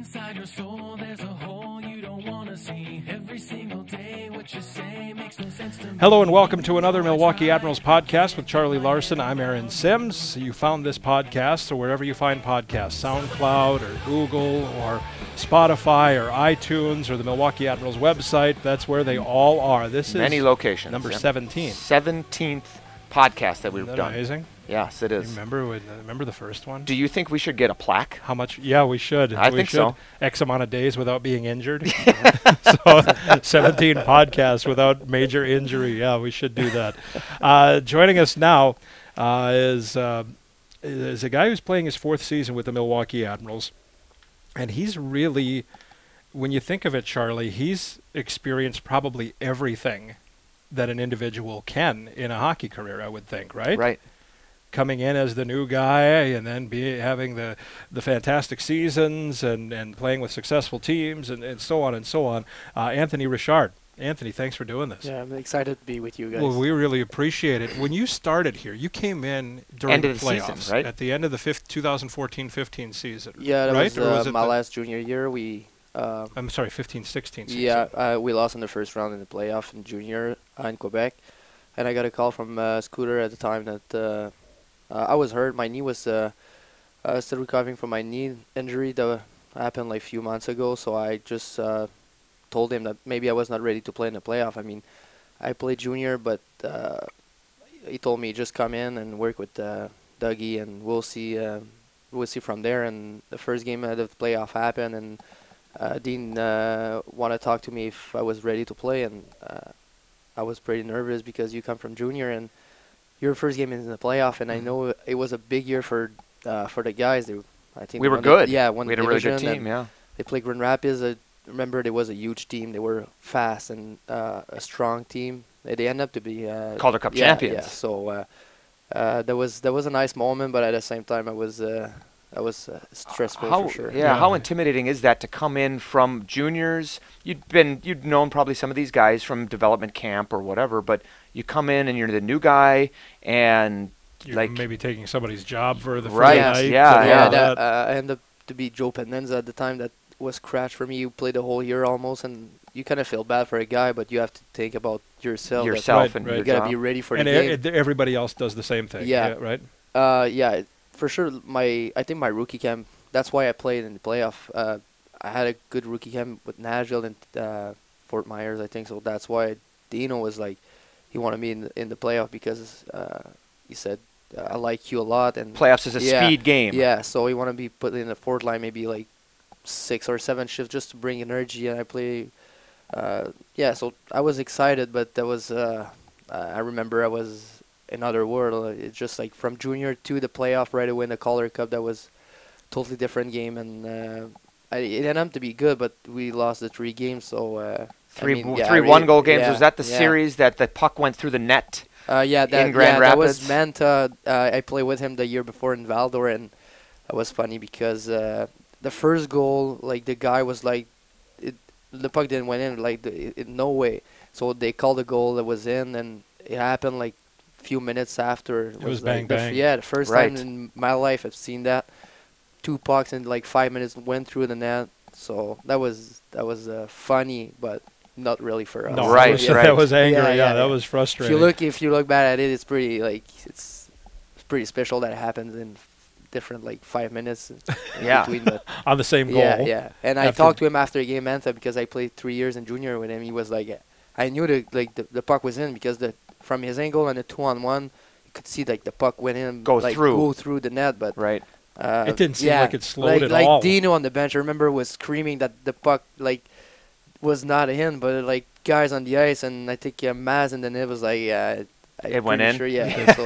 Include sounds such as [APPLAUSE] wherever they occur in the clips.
Inside your soul, there's a hole you don't want to see. Every single day, what you say makes no sense to me. Hello and welcome to another Milwaukee Admirals podcast with Charlie Larson. I'm Aaron Sims. You found this podcast or wherever you find podcasts, SoundCloud or Google or Spotify or iTunes or the Milwaukee Admirals website. That's where they all are. This Many is locations. number yep. 17. 17th podcast that we've Isn't that done. amazing? Yes, it is. Remember when, remember the first one? Do you think we should get a plaque? How much? Yeah, we should. I we think should. so. X amount of days without being injured. [LAUGHS] so, 17 podcasts without major injury. Yeah, we should do that. Uh, joining us now uh, is uh, is a guy who's playing his fourth season with the Milwaukee Admirals, and he's really, when you think of it, Charlie, he's experienced probably everything that an individual can in a hockey career. I would think, right? Right. Coming in as the new guy and then be having the the fantastic seasons and and playing with successful teams and, and so on and so on. Uh, Anthony Richard. Anthony, thanks for doing this. Yeah, I'm excited to be with you guys. Well, we really appreciate it. When you started here, you came in during End the of the season, playoffs right? at the end of the fifth 2014-15 season. yeah, that right? was, Or uh, was it my the- last junior year. We uh, I'm sorry, 15-16 season. yeah, uh, we lost in the first round in the playoff in junior uh, in Quebec, and I got a call from uh, Scooter at the time that uh, I was hurt. My knee was uh, uh, still recovering from my knee injury that happened like a few months ago. So I just uh, told him that maybe I was not ready to play in the playoff. I mean, I played junior, but uh, he told me just come in and work with uh, Dougie, and we'll see. We'll see from there. And the first game of the playoff happened, and Dean wanted to talk to me if I was ready to play, and I was pretty nervous because you come from junior and your first game is in the playoff, and I Mhm. know it was a big year for uh, for the guys. They, I think We were won the- good. yeah, won we had a really good team, yeah. They played Grand Rapids. I remember it was a huge team. They were fast and uh, a strong team. They, end up to be uh, Calder Cup yeah, champions. Yeah, so uh, uh, that was that was a nice moment, but at the same time, I was I was uh, stressful how, for sure. Yeah, Yeah. how intimidating is that to come in from juniors? You'd been you'd known probably some of these guys from development camp or whatever, but you come in and you're the new guy and You're like maybe taking somebody's job for the for the Right, night yeah, and yeah, of that, that. uh, I ended up to be Joe Pendenza at the time. That was scratch for me. You played the whole year almost, and you kind of feel bad for a guy, but you have to think about yourself. yourself Right, and right. You gotta job. be ready for and the e- game. everybody else does the same thing. Yeah. right. Uh, yeah, for sure. My I think my rookie camp. That's why I played in the playoff. Uh, I had a good rookie camp with Nashville and uh, Fort Myers. I think so. That's why Dino was like, he wanted me in the, in the playoff because uh, he said uh, I like you a lot and Playoffs is a Yeah, speed game. Yeah, so he wanted to be put in the fourth line, maybe like six or seven shifts just to bring energy. And I play, uh, yeah. So I was excited, but that was uh, uh, I remember I was another world. Uh, It's just like from junior to the playoff right away in the Calder Cup. That was totally different game, and uh, I, it ended up to be good, but we lost the three games. So uh, I Three, mean, yeah, three really- one goal games. yeah, Was that the yeah. series that the puck went through the net? Uh, yeah, that, Grand yeah, that was Rapids? Mantha. Uh, I played with him the year before in Val-d'Or, and that was funny because uh, the first goal, like the guy was like, it, the puck didn't went in, like the, it, no way. So they called the goal that was in, and it happened like few minutes after. It was like bang, the f- Yeah, the first Right. time in my life I've seen that. Two pucks in like five minutes went through the net. So that was that was uh, funny, but not really for us. No, Right, that was, [LAUGHS] right. that was anger. Yeah, Yeah, yeah, that yeah. was If frustrating. you look, if you look back at it, it's pretty like it's, it's pretty special that it happens in different like five minutes in [LAUGHS] Yeah. between. But [LAUGHS] on the same goal. yeah, yeah. And I talked to him after the game, Mantha, because I played three years in junior with him. He was like, I knew the like the, the puck was in because the from his angle and the two on one, you could see like the puck went in, Go like, through. go through the net, but. Right. Uh, It didn't seem yeah, like it slowed like, at like all. Dino on the bench, I remember, was screaming that the puck like was not in, but like guys on the ice, and I think yeah, Maz and then it was like yeah, I It went pretty in? Sure, yeah. [LAUGHS] so,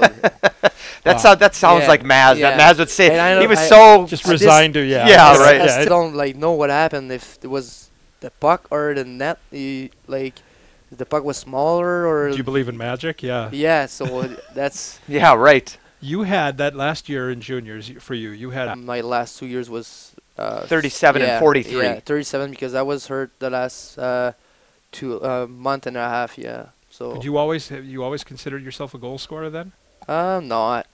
That's Wow. how, that sounds Yeah, like Maz. yeah. That Maz would say And he was I- so Just resigned to yeah. Yeah, I, right. I Yeah, still don't like know what happened if it was the puck or the net. He, like if the puck was smaller or Do you believe in magic? Yeah. yeah. So that's [LAUGHS] yeah right. You had that last year in juniors for you. You had my last two years was uh, 37 and 43. Yeah, 37 because I was hurt the last uh, two uh, month and a half. Yeah. So Did you always have you always considered yourself a goal scorer then? Um, no. I,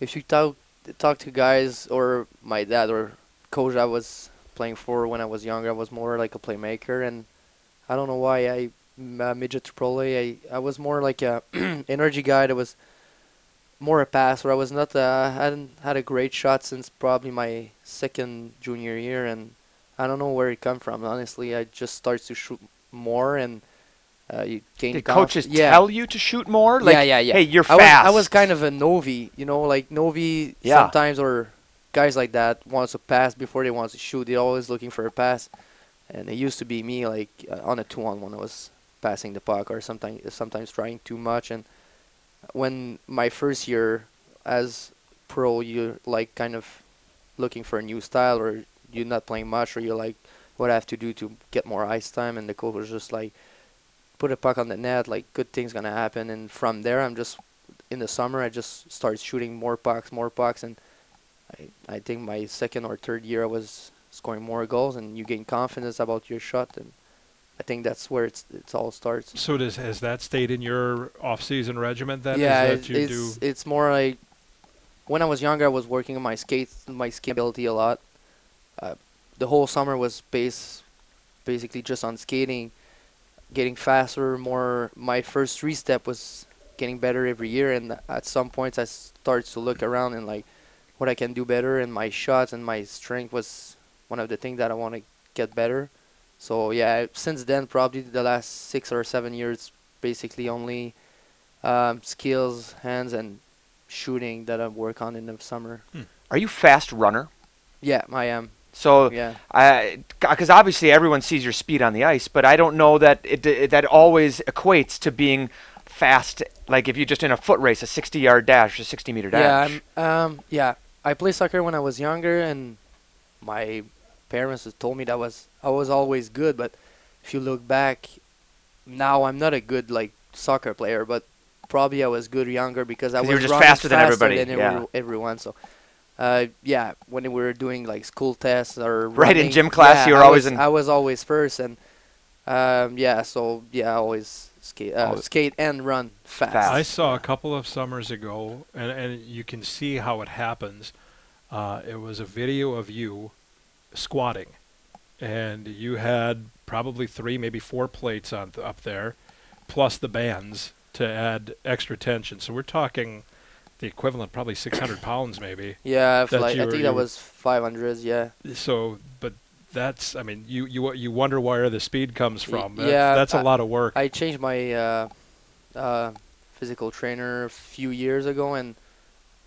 if you talk talk to guys or my dad or coach, I was playing for when I was younger. I was more like a playmaker, and I don't know why I m- uh, midget to pro I I was more like a [CLEARS THROAT] energy guy that was more a passer. I was not uh, I hadn't had a great shot since probably my second junior year, and I don't know where it come from. Honestly, I just started to shoot more and. Uh, you gain Did coaches yeah. tell you to shoot more? Like, yeah, yeah, yeah. Hey, you're I was, fast. I was kind of a Novi, you know, like Novi Yeah. sometimes or guys like that wants to pass before they want to shoot. They're always looking for a pass, and it used to be me like uh, on a two-on-one. I was passing the puck or sometimes sometimes trying too much. And when my first year as pro, you're like kind of looking for a new style, or you're not playing much, or you're like, what I have to do to get more ice time, and the coach was just like put a puck on the net, like good things gonna happen. And from there, I'm just in the summer, I just started shooting more pucks, more pucks, and I I think my second or third year, I was scoring more goals, and you gain confidence about your shot, and I think that's where it's it's all starts. So does has that stayed in your off-season regiment then? yeah, is it's you it's, do it's more like when I was younger, I was working on my skates, my skate ability a lot. Uh, the whole summer was based basically just on skating, getting faster, more. My first three step was getting better every year, and at some points I started to look around and like what I can do better, and my shots and my strength was one of the things that I want to get better. So yeah, since then probably the last six or seven years, basically only um, skills, hands, and shooting that I work on in the summer. Are you fast runner? Yeah, I am. So, Yeah. because obviously everyone sees your speed on the ice, but I don't know that it, it that always equates to being fast. Like if you're just in a foot race, a 60-yard dash, a 60-meter dash. Yeah, dash. I'm, um, yeah. I played soccer when I was younger, and my parents had told me that was I was always good. But if you look back, now I'm not a good like soccer player, but probably I was good younger because I was just running faster than everybody, than yeah. every- everyone. So, uh, yeah, when we were doing like school tests or [LAUGHS] Right, in gym class, yeah, you were I always was, in- I was always first, and um, yeah, so yeah, I always skate, uh, Always- skate and run fast. Fast. I saw a couple of summers ago, and, and you can see how it happens. Uh, it was a video of you squatting, and you had probably three, maybe four plates on th- up there, plus the bands to add extra tension. So we're talking the equivalent, probably 600 [COUGHS] pounds, maybe. Yeah, like I think that was 500s. Yeah. So, but that's, I mean, you you you wonder where the speed comes from. That's, yeah, that's a I- lot of work. I changed my uh, uh, physical trainer a few years ago, and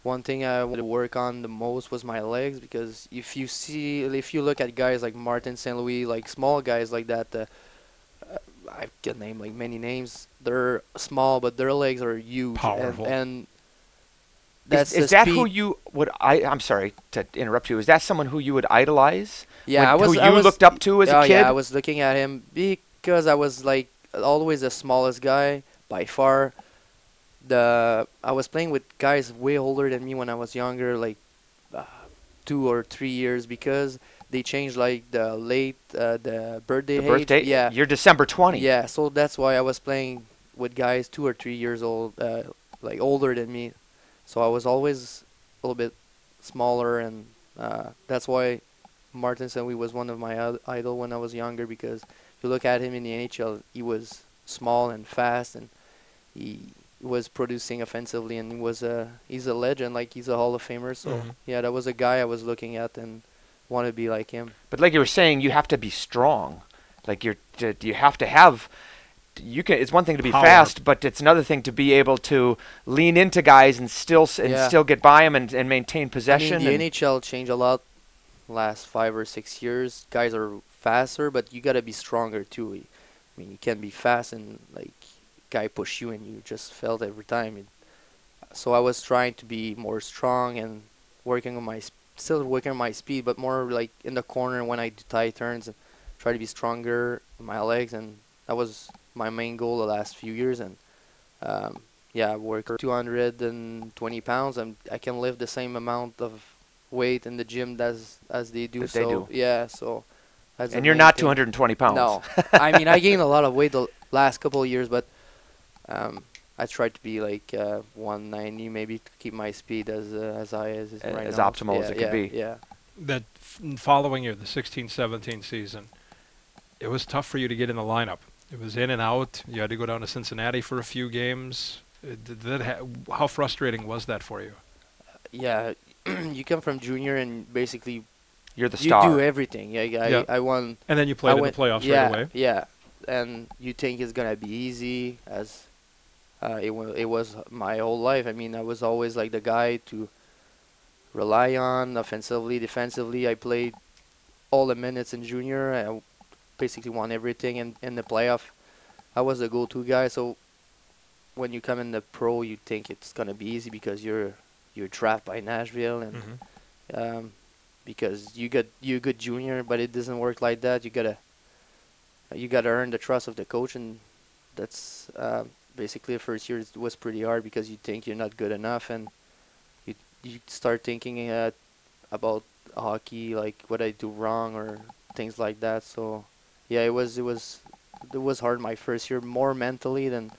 one thing I wanted to work on the most was my legs because if you see, if you look at guys like Martin St. Louis, like small guys like that, uh, I can name like many names. They're small, but their legs are huge. Powerful. And, and that's is, is that who you would? I I'm sorry to interrupt you. Is that someone who you would idolize? Yeah, Would- I was. who I you was, looked up to as oh, a kid. Yeah, I was looking at him because I was like always the smallest guy by far. The I was playing with guys way older than me when I was younger, like uh, two or three years, because they changed like the late uh, the birthday the birthday. Yeah, You're December 20. yeah. So that's why I was playing with guys two or three years old, uh, like older than me. So I was always a little bit smaller, and uh, that's why Martin St. Louis was one of my idol when I was younger. Because if you look at him in the NHL, he was small and fast, and he was producing offensively, and was a he's a legend, like he's a Hall of Famer. So Mhm. yeah, that was a guy I was looking at and want to be like him. But like you were saying, you have to be strong. Like you're, d- you have to have. You can. It's one thing to be Power. fast, but it's another thing to be able to lean into guys and still s- and Yeah. still get by them and, and maintain possession. I mean, and- the NHL changed a lot last five or six years. Guys are faster, but you gotta be stronger too. I mean, you can be fast and like guy push you and you just felt every time. It, so I was trying to be more strong and working on my still working on my speed, but more like in the corner when I do tight turns and try to be stronger in my legs, and that was my main goal the last few years. And um, yeah, I work 220 pounds, and I can lift the same amount of weight in the gym as as they do. That so they do. yeah, so. And you're not thing. 220 pounds. No, I mean I gained a lot of weight the [LAUGHS] last couple of years, but um, I tried to be like uh, 190 maybe to keep my speed as uh, as high as is right as now. optimal as it could yeah, be. Yeah, that f- following year, the 16-17 season, it was tough for you to get in the lineup. It was in and out. You had to go down to Cincinnati for a few games. Uh, Did that ha- how frustrating was that for you? Yeah, [CLEARS THROAT] you come from junior and basically You're the star. you do everything. Yeah, I, Yeah. I won. And then you I played in the playoffs yeah, right away. Yeah, and you think it's gonna be easy as uh, it it was my whole life. I mean, I was always like the guy to rely on offensively, defensively. I played all the minutes in junior. I basically won everything in in the playoff. I was the go-to guy. So when you come in the pro, you think it's gonna be easy because you're you're trapped by Nashville and Mhm. um, because you got you a good junior, but it doesn't work like that. You gotta you gotta earn the trust of the coach, and that's uh, basically the first year was pretty hard because you think you're not good enough, and you you start thinking uh, about hockey, like what I do wrong or things like that. So yeah, it was it was it was hard my first year, more mentally than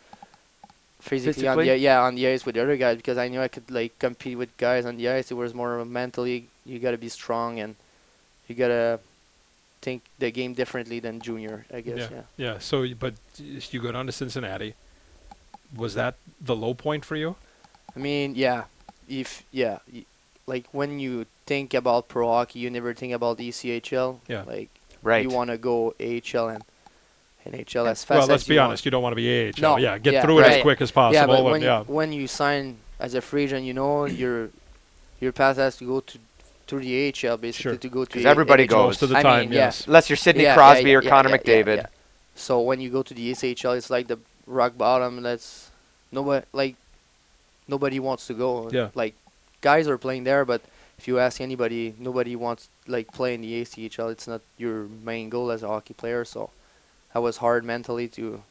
physically, on the yeah on the ice with the other guys because I knew I could like compete with guys on the ice. It was more mentally you gotta be strong and you gotta think the game differently than junior. I guess Yeah. yeah. Yeah. So, but you go down to Cincinnati. Was that the low point for you? I mean yeah, if yeah, like when you think about pro hockey, you never think about ECHL. Yeah. Like right. you want to go AHL and NHL as fast well, let's you be want. honest. You don't want to be AHL. No, Yeah. Get yeah, through it as right. quick as Yeah, possible. but and when yeah. you, when you sign as a free agent, you know your your path has to go to through the AHL basically Sure. to go to 'Cause A- everybody NHL. goes. to of the I time, mean, yeah. yes. Unless you're Sidney Yeah, yeah, Crosby yeah, or yeah, Connor yeah, yeah, McDavid. yeah. So when you go to the ECHL, it's like the rock bottom. That's nobody like nobody wants to go. Yeah. Like guys are playing there, but if you ask anybody, nobody wants like play in the ECHL. It's not your main goal as a hockey player. So that was hard mentally to.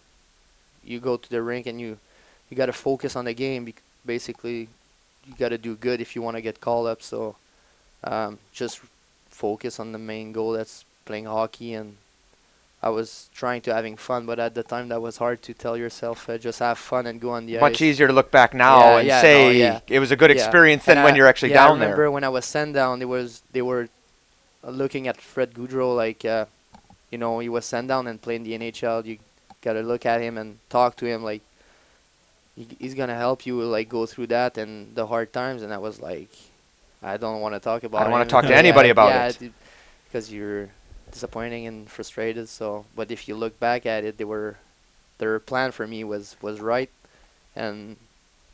You go to the rink and you, you got to focus on the game. Basically, you got to do good if you want to get called up. So, um, just focus on the main goal. That's playing hockey and I was trying to having fun, but at the time that was hard to tell yourself uh, just have fun and go on the Much ice. easier to look back now Yeah, and yeah, say no, yeah. it was a good experience than And when I- you're actually yeah, I down remember there. when I was sent down, it was they were uh, looking at Fred Gaudreau like, uh, you know, he was sent down and playing the NHL. You gotta look at him and talk to him like he, he's gonna help you like go through that and the hard times. And I was like, I don't want to talk about. It. I don't wanna talk to [LAUGHS] anybody about yeah, it. because you're disappointing and frustrated. So, but if you look back at it, they were their plan for me was was right, and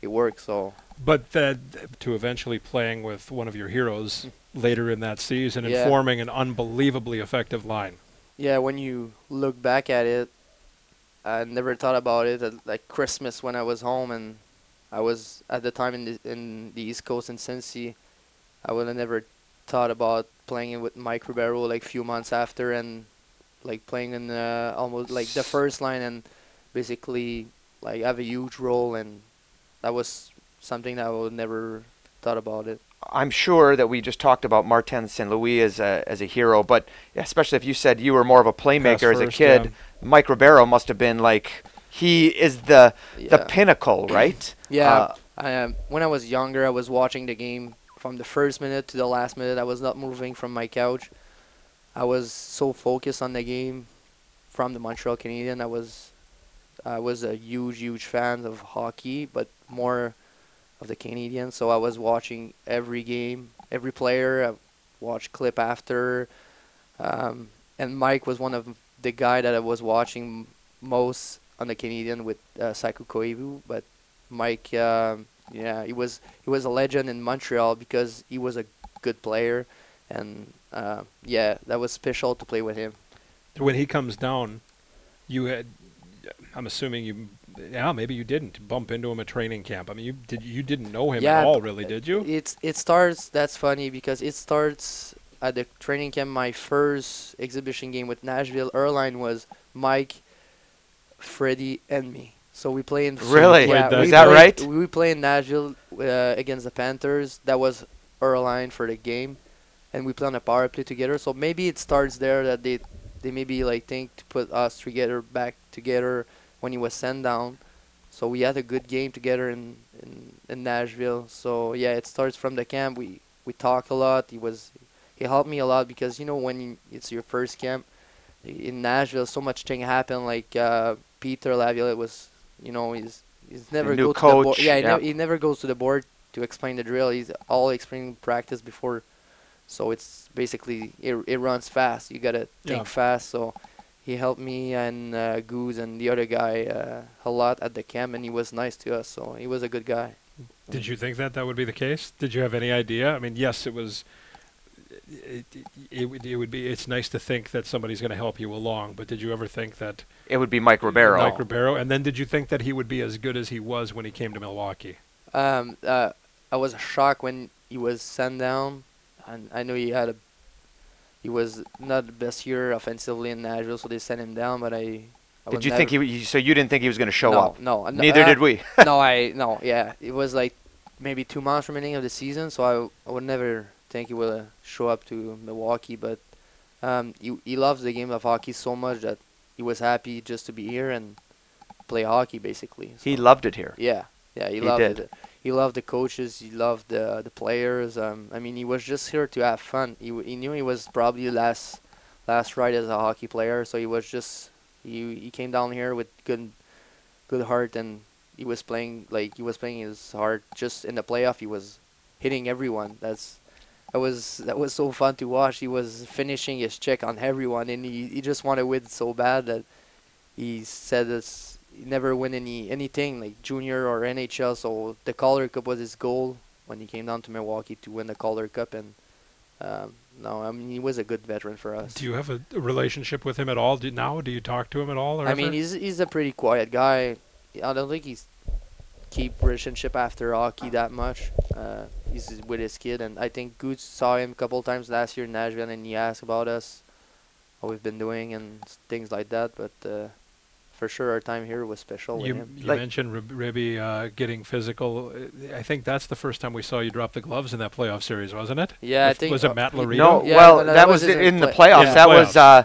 it worked. So But that to eventually playing with one of your heroes [LAUGHS] later in that season and forming an unbelievably effective line. yeah, when you look back at it, I never thought about it at like Christmas when I was home and I was at the time in the in the East Coast in Cincy. I would have never thought about playing it with Mike Ribeiro like few months after and like playing in uh, almost like the first line and basically like have a huge role and that was something that I would never thought about it. I'm sure that we just talked about Martin St. Louis as a as a hero, but especially if you said you were more of a playmaker Pass as a kid, yeah. Mike Ribeiro must have been like he is the the pinnacle, right? Yeah, Uh, I, um, when I was younger, I was watching the game from the first minute to the last minute. I was not moving from my couch. I was so focused on the game from the Montreal Canadiens. I was, I was a huge, huge fan of hockey, but more of the Canadiens. So I was watching every game, every player. I watched clip after, um, and Mike was one of the guy that I was watching most on the Canadian with uh, Saku Koivu, but Mike, um, yeah, he was he was a legend in Montreal because he was a good player, and uh, yeah, that was special to play with him. When he comes down, you had. I'm assuming you. Yeah, maybe you didn't bump into him at training camp. I mean, you did. You didn't know him Yeah, at all, really, did you? It's it starts. That's funny because it starts at the training camp. My first exhibition game with Nashville Airline was Mike, Freddie, and me. So we play in. Really? Yeah, we Is that played- right? We play in Nashville uh, against the Panthers. That was our line for the game, and we play on a power play together. So maybe it starts there that they they maybe like think to put us together back together when he was sent down. So we had a good game together in, in, in Nashville. So yeah, it starts from the camp. We we talk a lot. He was he helped me a lot because you know when you, it's your first camp in Nashville, so much thing happened. Like uh, Peter Laviolette was, you know, he's he's never new go to the board. coach, Yeah, he, yeah. nev- he never goes to the board to explain the drill. He's all explaining practice before, so it's basically it, it runs fast. You gotta think Yeah. fast. So he helped me and uh, Goose and the other guy uh, a lot at the camp, and he was nice to us. So he was a good guy. Did you think that that would be the case? Did you have any idea? I mean, yes, it was. It, it, it would it would be it's nice to think that somebody's going to help you along, but did you ever think that It would be Mike Ribeiro. Mike Ribeiro, and then did you think that he would be as good as he was when he came to Milwaukee? Um, uh, I was shocked when he was sent down, and I knew he had a. He was not the best year offensively in Nashville, so they sent him down. But I. I Did you think he? w- So you didn't think he was going to show no, up? No, n- Neither uh, did we. [LAUGHS] no, I no, yeah. It was like maybe two months remaining of the season, so I, I would never think he will uh, show up to Milwaukee. But um, he he loves the game of hockey so much that he was happy just to be here and play hockey, basically. He loved it here. yeah, yeah, he, He loved did. it. He loved the coaches. He loved the the players. Um, I mean, he was just here to have fun. He he knew he was probably last last ride as a hockey player, so he was just he he came down here with good good heart and he was playing like he was playing his heart. Just in the playoff, he was hitting everyone. That's that was that was so fun to watch. He was finishing his check on everyone, and he he just wanted to win so bad that he said this he never win any anything like junior or NHL. So the Calder Cup was his goal when he came down to Milwaukee to win the Calder Cup, and um, no, I mean he was a good veteran for us. Do you have a, relationship with him at all? Do, now, do you talk to him at all? Or I mean, he's he's a pretty quiet guy. I don't think he's keep relationship after hockey that much. Uh, he's with his kid, and I think Gooch saw him a couple times last year in Nashville, and he asked about us, how we've been doing, and things like that. But uh, for sure, our time here was special with you, him. you Like- mentioned Rib- Ribby uh, getting physical. I think that's the first time we saw you drop the gloves in that playoff series, wasn't it? Yeah, I think was it Matt he- Lorito? No, Yeah, well, but that, that was was in in the play- playoffs. Yeah, that was, playoffs. uh,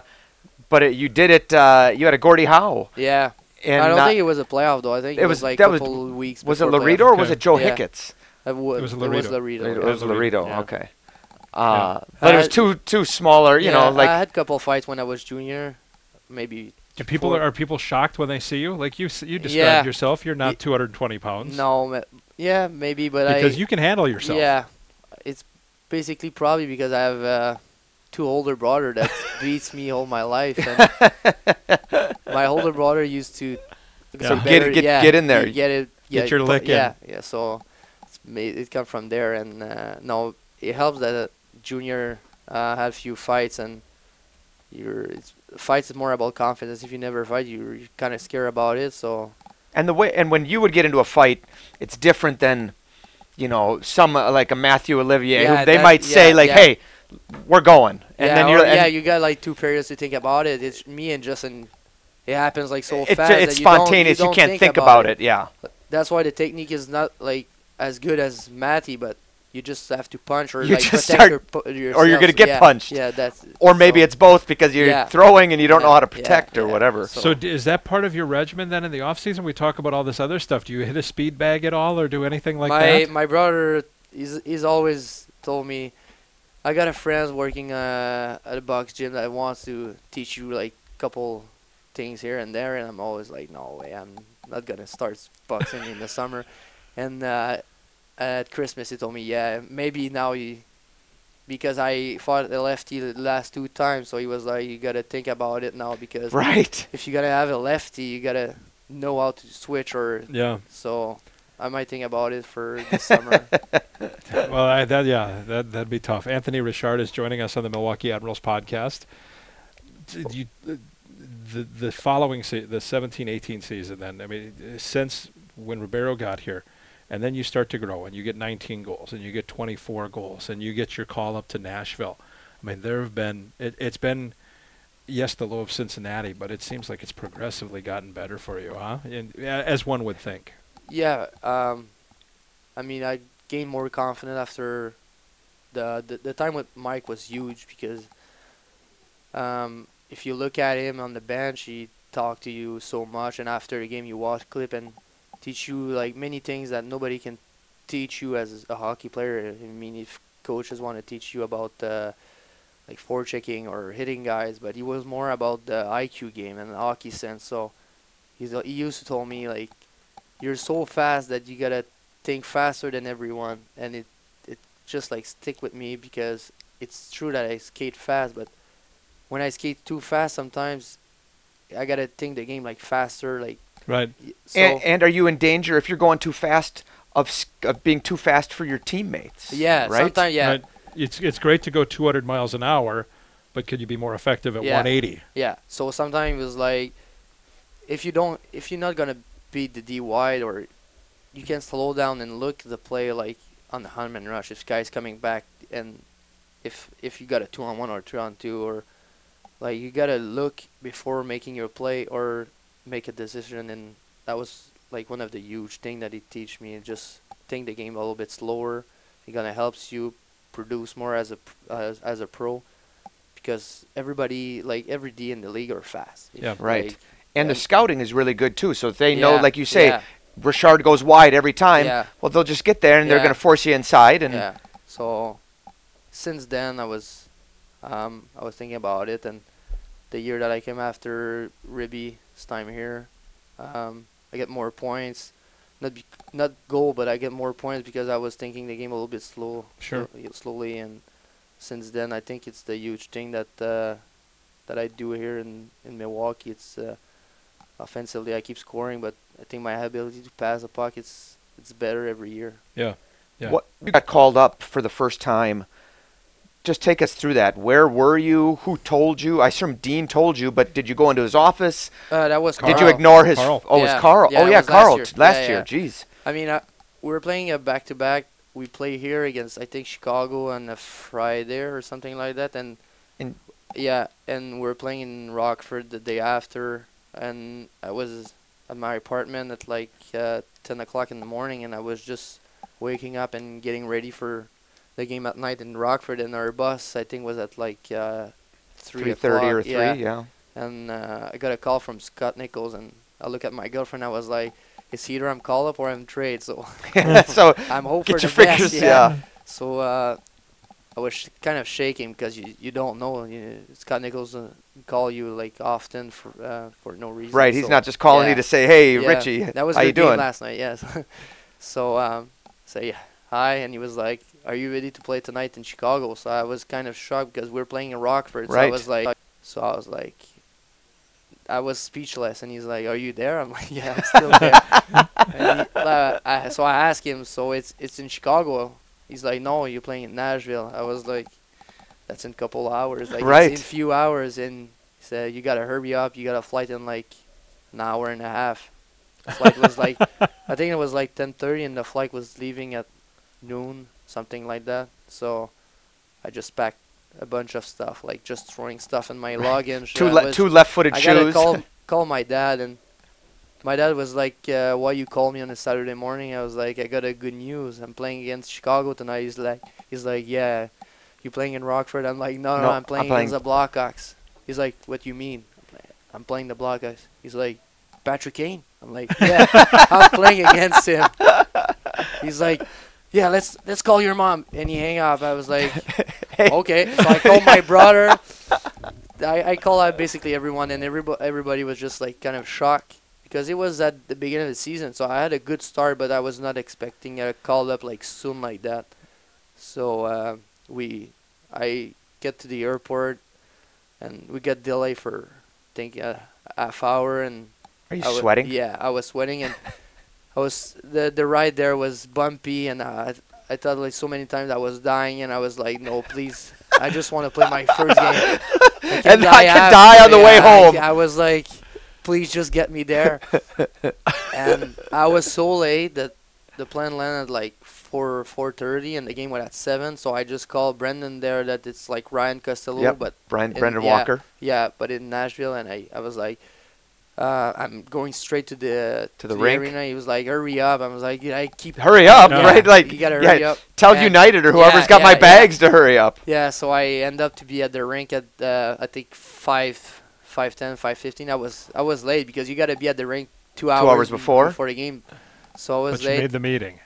but it, you did it. Uh, you had a Gordie Howe, Yeah, and I don't think it was a playoff though. I think it it, was- was like that a was- couple weeks. was it before Lorito or was it Joe Yeah. Hicketts? It, wa- It was It Lorito. was Lorito. It It was was Lorito, Lorito. yeah. Okay. Uh, Yeah. but it was too too smaller. You yeah, know, like I had a couple fights when I was junior, maybe. Do people four- are people shocked when they see you? Like you, s- you described Yeah. yourself. You're not 220 pounds. No, yeah, maybe, but because I. you can handle yourself. Yeah, it's basically probably because I have uh, two older brother that beats me all my life. And [LAUGHS] my older brother used to. So to get- better- get- yeah, get in there. Get, get it. Yeah, Get your pu- lick in. Yeah, yeah. So it's made, it come from there, and uh, no, it helps that uh, junior uh, had a few fights, and you're fights is more about confidence. If you never fight, you're, you're kind of scared about it. So and the way and when you would get into a fight, it's different than, you know, some uh, like a Mathieu Olivier Yeah, who they that- might say like, yeah. "Hey, we're going," and yeah, then or- you're yeah, and you got like two periods to think about it. It's me and Justin. It happens like so it's, fast. it's that you don't- spontaneous. You, don't can't think, about it. Yeah. That's why the technique is not like as good as Matty, but you just have to punch or You like just protect start- your, pu- or you're gonna get yeah, punched. Yeah, that's. Or maybe so- it's both because you're Yeah. throwing and you don't know how to [LAUGHS] yeah, protect or yeah. whatever. So- So d- is that part of your regimen then in the off season? We talk about all this other stuff. Do you hit a speed bag at all, or do anything like my that? my brother he's he's always told me I got a friend working uh, at a box gym that wants to teach you like a couple things here and there and I'm always like no way I'm not gonna start boxing in the [LAUGHS] summer and uh, at Christmas he told me yeah maybe now you because I fought a lefty the last two times so he was like you gotta think about it now because [LAUGHS] right. if you gotta have a lefty you gotta know how to switch or yeah. so I might think about it for the summer. [LAUGHS] Well, I, that yeah, that that'd be tough. Anthony Richard is joining us on the Milwaukee Admirals podcast. Did you, the the following se- the 17-18 season then? I mean, since when Ribeiro got here, and then you start to grow and you get 19 goals and you get 24 goals and you get your call up to Nashville. I mean, there have been it, it's been yes the low of Cincinnati, but it seems like it's progressively gotten better for you, huh? And, as one would think. Yeah, um, I mean, I gained more confidence after the, the the time with Mike was huge because um, if you look at him on the bench, he talked to you so much, and after the game, you watch clip and teach you like many things that nobody can teach you as a hockey player. I mean, if coaches want to teach you about uh, like forechecking or hitting guys, but he was more about the IQ game and the hockey sense. So he's he used to tell me like, you're so fast that you gotta think faster than everyone, and it it just like stick with me because it's true that I skate fast, but when I skate too fast, sometimes I gotta think the game like faster, like Right. so. and, and are you in danger if you're going too fast of, of being too fast for your teammates? yeah, right. sometimes yeah, Right. It's it's great to go 200 miles an hour, but could you be more effective at Yeah. 180? Yeah. So sometimes it's like if you don't if you're not gonna beat the D wide or you can slow down and look the play like on the hundred man rush if guy's coming back and if if you got a two on one or three on two or like you gotta look before making your play or make a decision and that was like one of the huge thing that he teach me just think the game a little bit slower it gonna helps you produce more as a p- as, as a pro because everybody like every D in the league are fast If, Yeah. Right. like, And the scouting is really good too. So if they know, Yeah, like you say, yeah. Richard goes wide every time. Yeah. Well, they'll just get there and they're Yeah. going to force you inside. And yeah. So since then, I was um, I was thinking about it, and the year that I came after Ribby's time here, um, I get more points. Not bec not goal, but I get more points because I was thinking the game a little bit slow, Sure. slow- slowly, and since then I think it's the huge thing that uh, that I do here in in Milwaukee. It's uh, offensively I keep scoring, but I think my ability to pass the puck it's it's better every year. Yeah. Yeah. what you got called up for the first time. Just take us through that. Where were you? Who told you? I assume Dean told you, but did you go into his office? Uh, that was Did you ignore his? Karl. Oh, it Yeah. was Karl. Yeah, oh yeah, was last Karl. year. t- Last Yeah, year. yeah. Jeez. I mean, uh, we were playing a back to back. We play here against I think Chicago on a Friday or something like that, and In- yeah, and we are playing in Rockford the day after, and I was at my apartment at like uh, ten o'clock in the morning, and I was just waking up and getting ready for the game at night in Rockford, and our bus I think was at like uh, three Three thirty or three. yeah Yeah. and uh, I got a call from Scott Nichols, and I look at my girlfriend. I was like, "It's either I'm called up or I'm trade." So [LAUGHS] so [LAUGHS] I'm hoping get for your the best. yeah. Yeah. So uh, I was sh- kind of shaking because you you don't know. You, Scott Nichols uh, call you like often for uh, for no reason. Right. He's so- not just calling yeah. you to say, "Hey, Yeah, Richie, That was how you doing?" last night. Yes. [LAUGHS] so um, say hi, and he was like, "Are you ready to play tonight in Chicago?" So I was kind of shocked because we are playing in Rockford. So I was like, so I was like, I was speechless, and he's like, "Are you there?" I'm like, "Yeah, I'm still there." [LAUGHS] and he, uh, I, so I asked him, "So it's it's in Chicago?" He's like, "No, you're playing in Nashville." I was like, "That's in a couple hours, like Right. it's in a few hours." And he said, "You gotta hurry up. You got a flight in like an hour and a half." flight was like [LAUGHS] I think it was like 10:30 and the flight was leaving at noon, something like that. So I just packed a bunch of stuff, like just throwing stuff in my luggage. Two le- was- two left-footed I gotta shoes. call [LAUGHS] call my dad and my dad was like, uh, "Why you call me on a Saturday morning?" I was like, "I got a good news. I'm playing against Chicago tonight." He's like, "He's like, yeah, you playing in Rockford?" I'm like, "No, no, No, I'm playing I'm playing- against the Blackhawks." He's like, "What you mean?" I'm playing the Blackhawks. He's like, "Patrick Kane." I'm like, "Yeah, [LAUGHS] I'm playing against him." He's like, "Yeah, let's let's call your mom." And he hang up. I was like, Hey. [LAUGHS] "Okay." So I called my brother. I, I call out basically everyone, and everybody everybody was just like kind of shocked because it was at the beginning of the season. So I had a good start, but I was not expecting a call up like soon like that. So uh, we, I get to the airport, and we get delay for I think a half hour, and Are you I sweating? yeah, I was sweating, and I was the the ride there was bumpy, and I I thought like so many times I was dying, and I was like, no, please, I just want to play my first game. [LAUGHS] I And I can die on the way Yeah, I- home. I, was like, please just get me there, [LAUGHS] and I was so late that the plane landed like four four thirty, and the game was at seven. So I just called Brendan there that it's like Ryan Costello, Yep. but Brian, and Brendan yeah, Walker yeah, but in Nashville, and I, I was like, uh, I'm going straight to the To the rink? arena. He was like, hurry up. I was like, I keep. hurry up, Yeah. right? Like, you gotta yeah, hurry up. tell And- United or whoever's got my bags to hurry up. Yeah, so I end up to be at the rink at uh, I think five, five ten, five fifteen. I was I was late because you gotta be at the rink two hours, hours before? before the game. So I was But you late. made the meeting.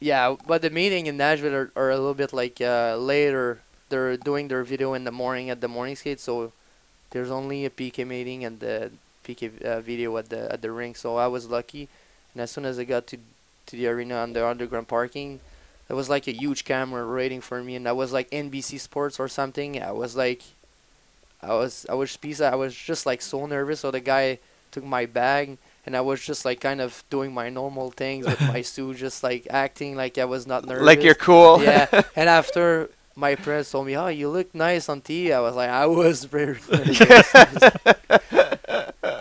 Yeah, but the meeting in Nashville are, are a little bit like uh, later they're doing their video in the morning at the morning skate, so there's only a PK meeting and the PK uh, video at the at the rink. So I was lucky, and as soon as I got to to the arena on the underground parking, there was like a huge camera waiting for me, and that was like NBC Sports or something. I was like, I was I was piece I was just like so nervous. So the guy took my bag, and I was just like kind of doing my normal things with my [LAUGHS] suit, just like acting like I was not nervous. Like you're cool. yeah. [LAUGHS] And after my friends told me, "Oh, you look nice on TV," I was like, I was very [LAUGHS] nervous.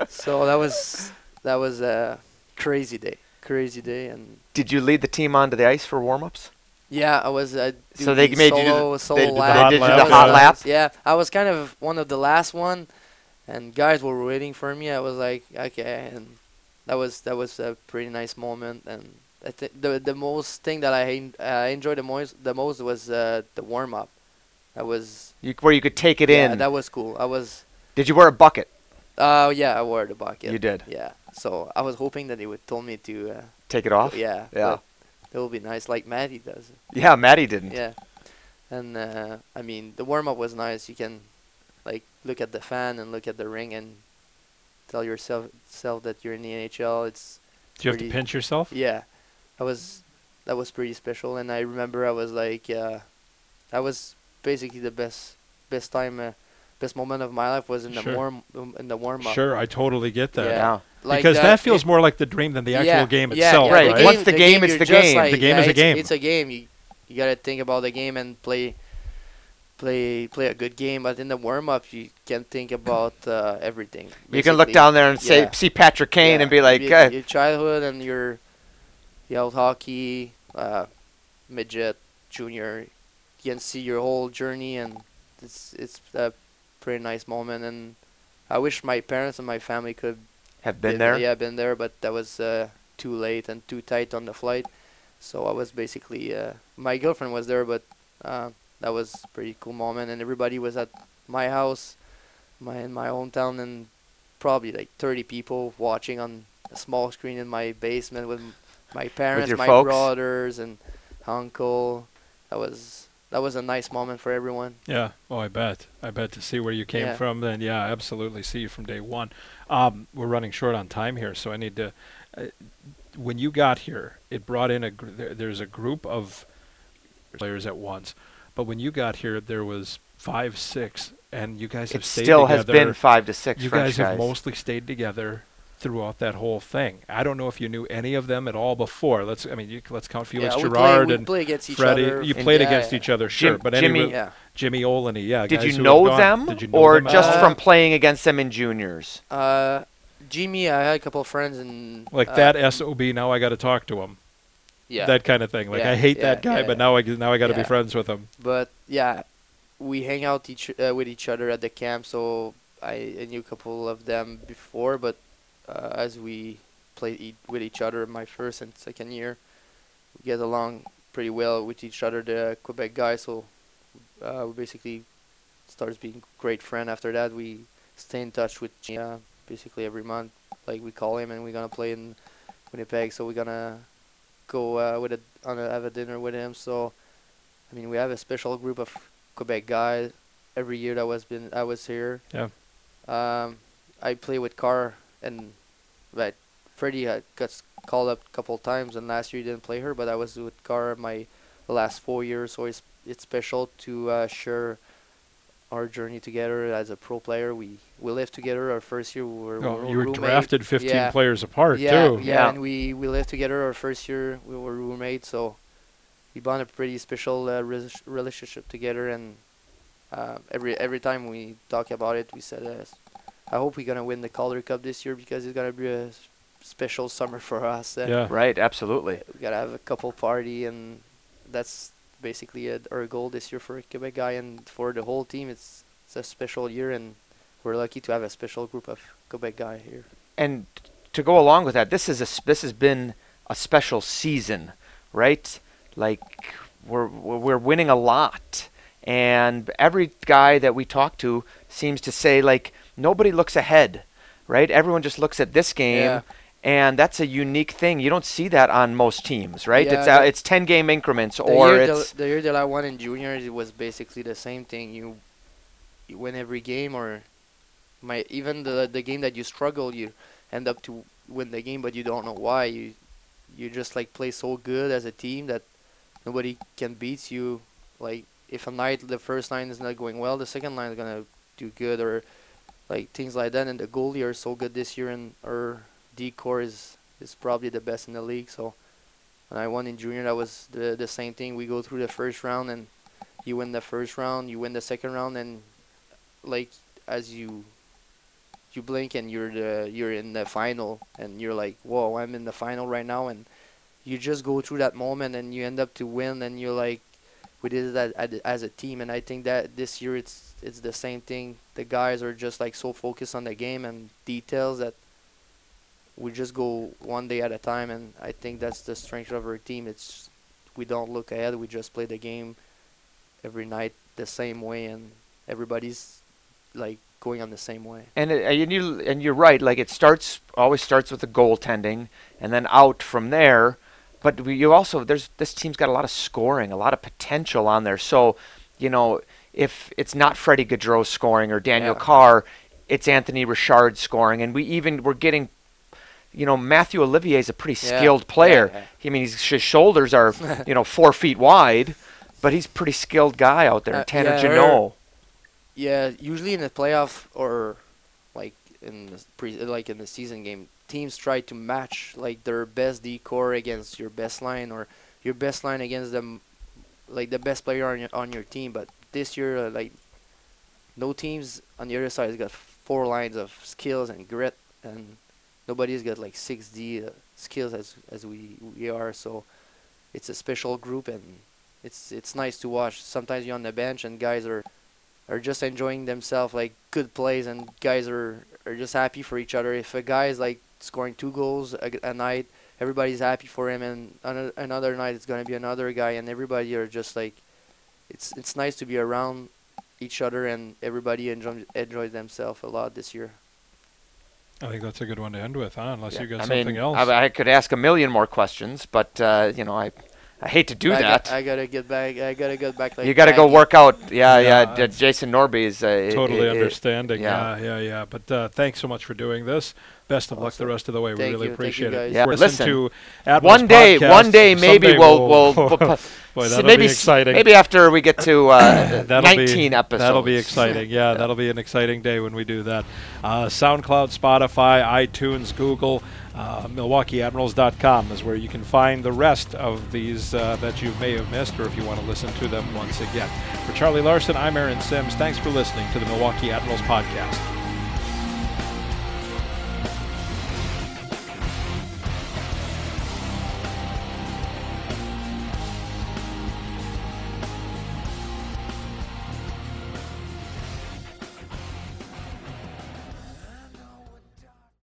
so that was that was a crazy day, crazy day, and Did you lead the team onto the ice for warm-ups? Yeah, I was. Uh, So they doing made you do solo, the- solo they did the lap. hot did you lap. the hot uh, lap? Yeah, I was kind of one of the last one, and guys were waiting for me. I was like, okay, and that was that was a pretty nice moment. And I think the the most thing that I en- uh, enjoyed the most the most was uh, the warm up. That was You, where you could take it yeah, in. that was cool. I was Did you wear a bucket? oh yeah, I wore the bucket. You did. Yeah. So I was hoping that they would told me to uh, Take it off? yeah Yeah. But That would be nice, like Maddie does. Yeah, Maddie didn't. Yeah. And uh, I mean, the warm up was nice. You can like look at the fan and look at the ring and tell yourself self that you're in the NHL. It's Do you have to pinch yourself? yeah, that was that was pretty special. And I remember I was like, uh, that was basically the best best time, uh, best moment of my life was in the Sure. warm um, in the warm up. Sure, I totally get that. Yeah. Yeah. Like because that, feels it- more like the dream than the actual yeah, game itself, yeah, Right. right? Once the game you're the game. like- The game yeah, is a it's- game. It's a game. You you gotta think about the game and play play play a good game. But in the warm up, you can think about uh, everything. You can look down there and say, see Patrick Kane and be like, your, "Uh, your childhood and your yelled hockey, uh, midget, junior. You can see your whole journey, and it's it's a pretty nice moment. And I wish my parents and my family could have been there. yeah, been there, but that was uh, too late and too tight on the flight. So I was basically uh, my girlfriend was there, but uh, that was a pretty cool moment, and everybody was at my house, my in my hometown, and probably like 30 people watching on a small screen in my basement with my parents, your my folks? brothers, and uncle. That was that was a nice moment for everyone. Yeah. Oh, I bet. I bet to see where you came Yeah. from. Then, yeah, absolutely. See you from day one. Um, we're running short on time here, so I need to. Uh, when you got here, it brought in a. Gr- there, there's a group of players at once, but when you got here, there was five, six, and you guys have It stayed still together. has been five to six you French guys have mostly stayed together throughout that whole thing. I don't know if you knew any of them at all before. Let's. I mean, you, let's count Felix yeah, Girard play, and play against each Freddie. other. You played yeah, against yeah. each other, sure, Jim- but Jimmy- anyway, Yeah. Jimmy Oligny, yeah. Did guys you know gone- them, Did you know or them at just? Uh, from playing against them in juniors? Uh, Jimmy, I had a couple of friends and like uh, that sob? Now I got to talk to him. Yeah, That kind of thing. Like Yeah, I hate yeah, that guy, yeah, but yeah. now I g- now I got to be friends with him. but yeah, we hang out each uh, with each other at the camp. So I, I knew a couple of them before, but uh, as we played e- with each other my first and second year, we get along pretty well with each other. The Quebec guys, so uh, we basically starts being great friend. After that, we stay in touch with uh, basically every month. Like we call him and we're gonna play in Winnipeg, so we're gonna go uh, with a on a, have a dinner with him. So I mean, we have a special group of Quebec guys every year that was been I was here. Yeah. Um, I play with Carr and but Freddie had got called up a couple times, and last year he didn't play her, but I was with Carr my last four years, so it's it's special to uh, share our journey together as a pro player. We we lived together. Our first year we were, we Oh, were you were roommate. drafted 15 Yeah. players apart Yeah, too. yeah, Yeah. and we we lived together. Our first year we were roommates, so we bond a pretty special uh, res- relationship together. And uh, every every time we talk about it, we said, uh, "I hope we're gonna win the Calder Cup this year because it's gonna be a special summer for us." Uh, Yeah. Right, absolutely. we gotta have a couple party, and that's basically it, our goal this year for Quebec guy and for the whole team. It's it's a special year, and we're lucky to have a special group of Quebec guy here. And to go along with that, this is a s- this has been a special season, right? Like we're we're we're winning a lot, and every guy that we talk to seems to say like nobody looks ahead, right? Everyone just looks at this game, Yeah. and that's a unique thing. You don't see that on most teams, right? Yeah, it's uh, it's 10 game increments, The or year it's the, the year that I won in juniors, it was basically the same thing. You, you win every game, or my even the the game that you struggle, you end up to win the game, but you don't know why. You you just like play so good as a team that nobody can beat you. Like if a night the first line is not going well, the second line is gonna do good, or like things like that. And the goalie are so good this year, and our D core is is probably the best in the league. So when I won in junior, that was the the same thing. We go through the first round, and you win the first round, you win the second round, and like as you you blink and you're the you're in the final, and you're like, whoa, I'm in the final right now, and you just go through that moment, and you end up to win, and you're like, we did that as a team, and I think that this year it's it's the same thing. The guys are just like so focused on the game and details that we just go one day at a time, and I think that's the strength of our team. It's we don't look ahead; we just play the game every night the same way, and everybody's like going on the same way. And it, and you and you're right. Like it starts always starts with the goaltending, and then out from there. But we, you also there's this team's got a lot of scoring, a lot of potential on there. So, you know, if it's not Freddie Gaudreau scoring or Daniel Yeah. Carr, it's Anthony Richard scoring, and we even we're getting. You know, Mathieu Olivier is a pretty Yeah. skilled player. Yeah, I mean, his shoulders are, [LAUGHS] you know, four feet wide, but he's a pretty skilled guy out there. Uh, Tanner yeah, Jeannot. Yeah, usually in the playoff or like in the pre like in the season game, teams try to match like their best D core against your best line or your best line against them like the best player on your on your team. But this year, uh, like no teams on the other side has got four lines of skills and grit, and nobody's got like six D uh, skills as as we we are. So it's a special group, and it's it's nice to watch. Sometimes you're on the bench and guys are are just enjoying themselves, like good plays, and guys are are just happy for each other. If a guy is like scoring two goals a, a night, everybody's happy for him, and another another night it's gonna be another guy, and everybody are just like, it's it's nice to be around each other, and everybody enjoy enjoys themselves a lot this year. I think that's a good one to end with, huh? Unless Yeah. you got I something mean, else. I, I could ask a million more questions, but uh, you know, I, I hate to do I that. Got, I gotta get back. I gotta get back. Like you got to go work out. Yeah, yeah. Yeah, Jason Norby is uh, totally i- i- understanding. yeah. Yeah, yeah, yeah. But uh, thanks so much for doing this. Best of luck the rest of the way. we really you. Thank you, appreciate it. guys. Yeah, Listen, listen, to Admiral's One day, podcast. one day, maybe Someday we'll we'll, we'll [LAUGHS] pu- Boy, that'll maybe be exciting. Maybe after we get to uh, [COUGHS] that'll 19 be, episodes. That'll be exciting. Yeah, that'll be an exciting day when we do that. Uh, SoundCloud, Spotify, iTunes, Google, uh, MilwaukeeAdmirals.com is where you can find the rest of these uh, that you may have missed, or if you want to listen to them once again. For Charlie Larson, I'm Aaron Sims. Thanks for listening to the Milwaukee Admirals podcast.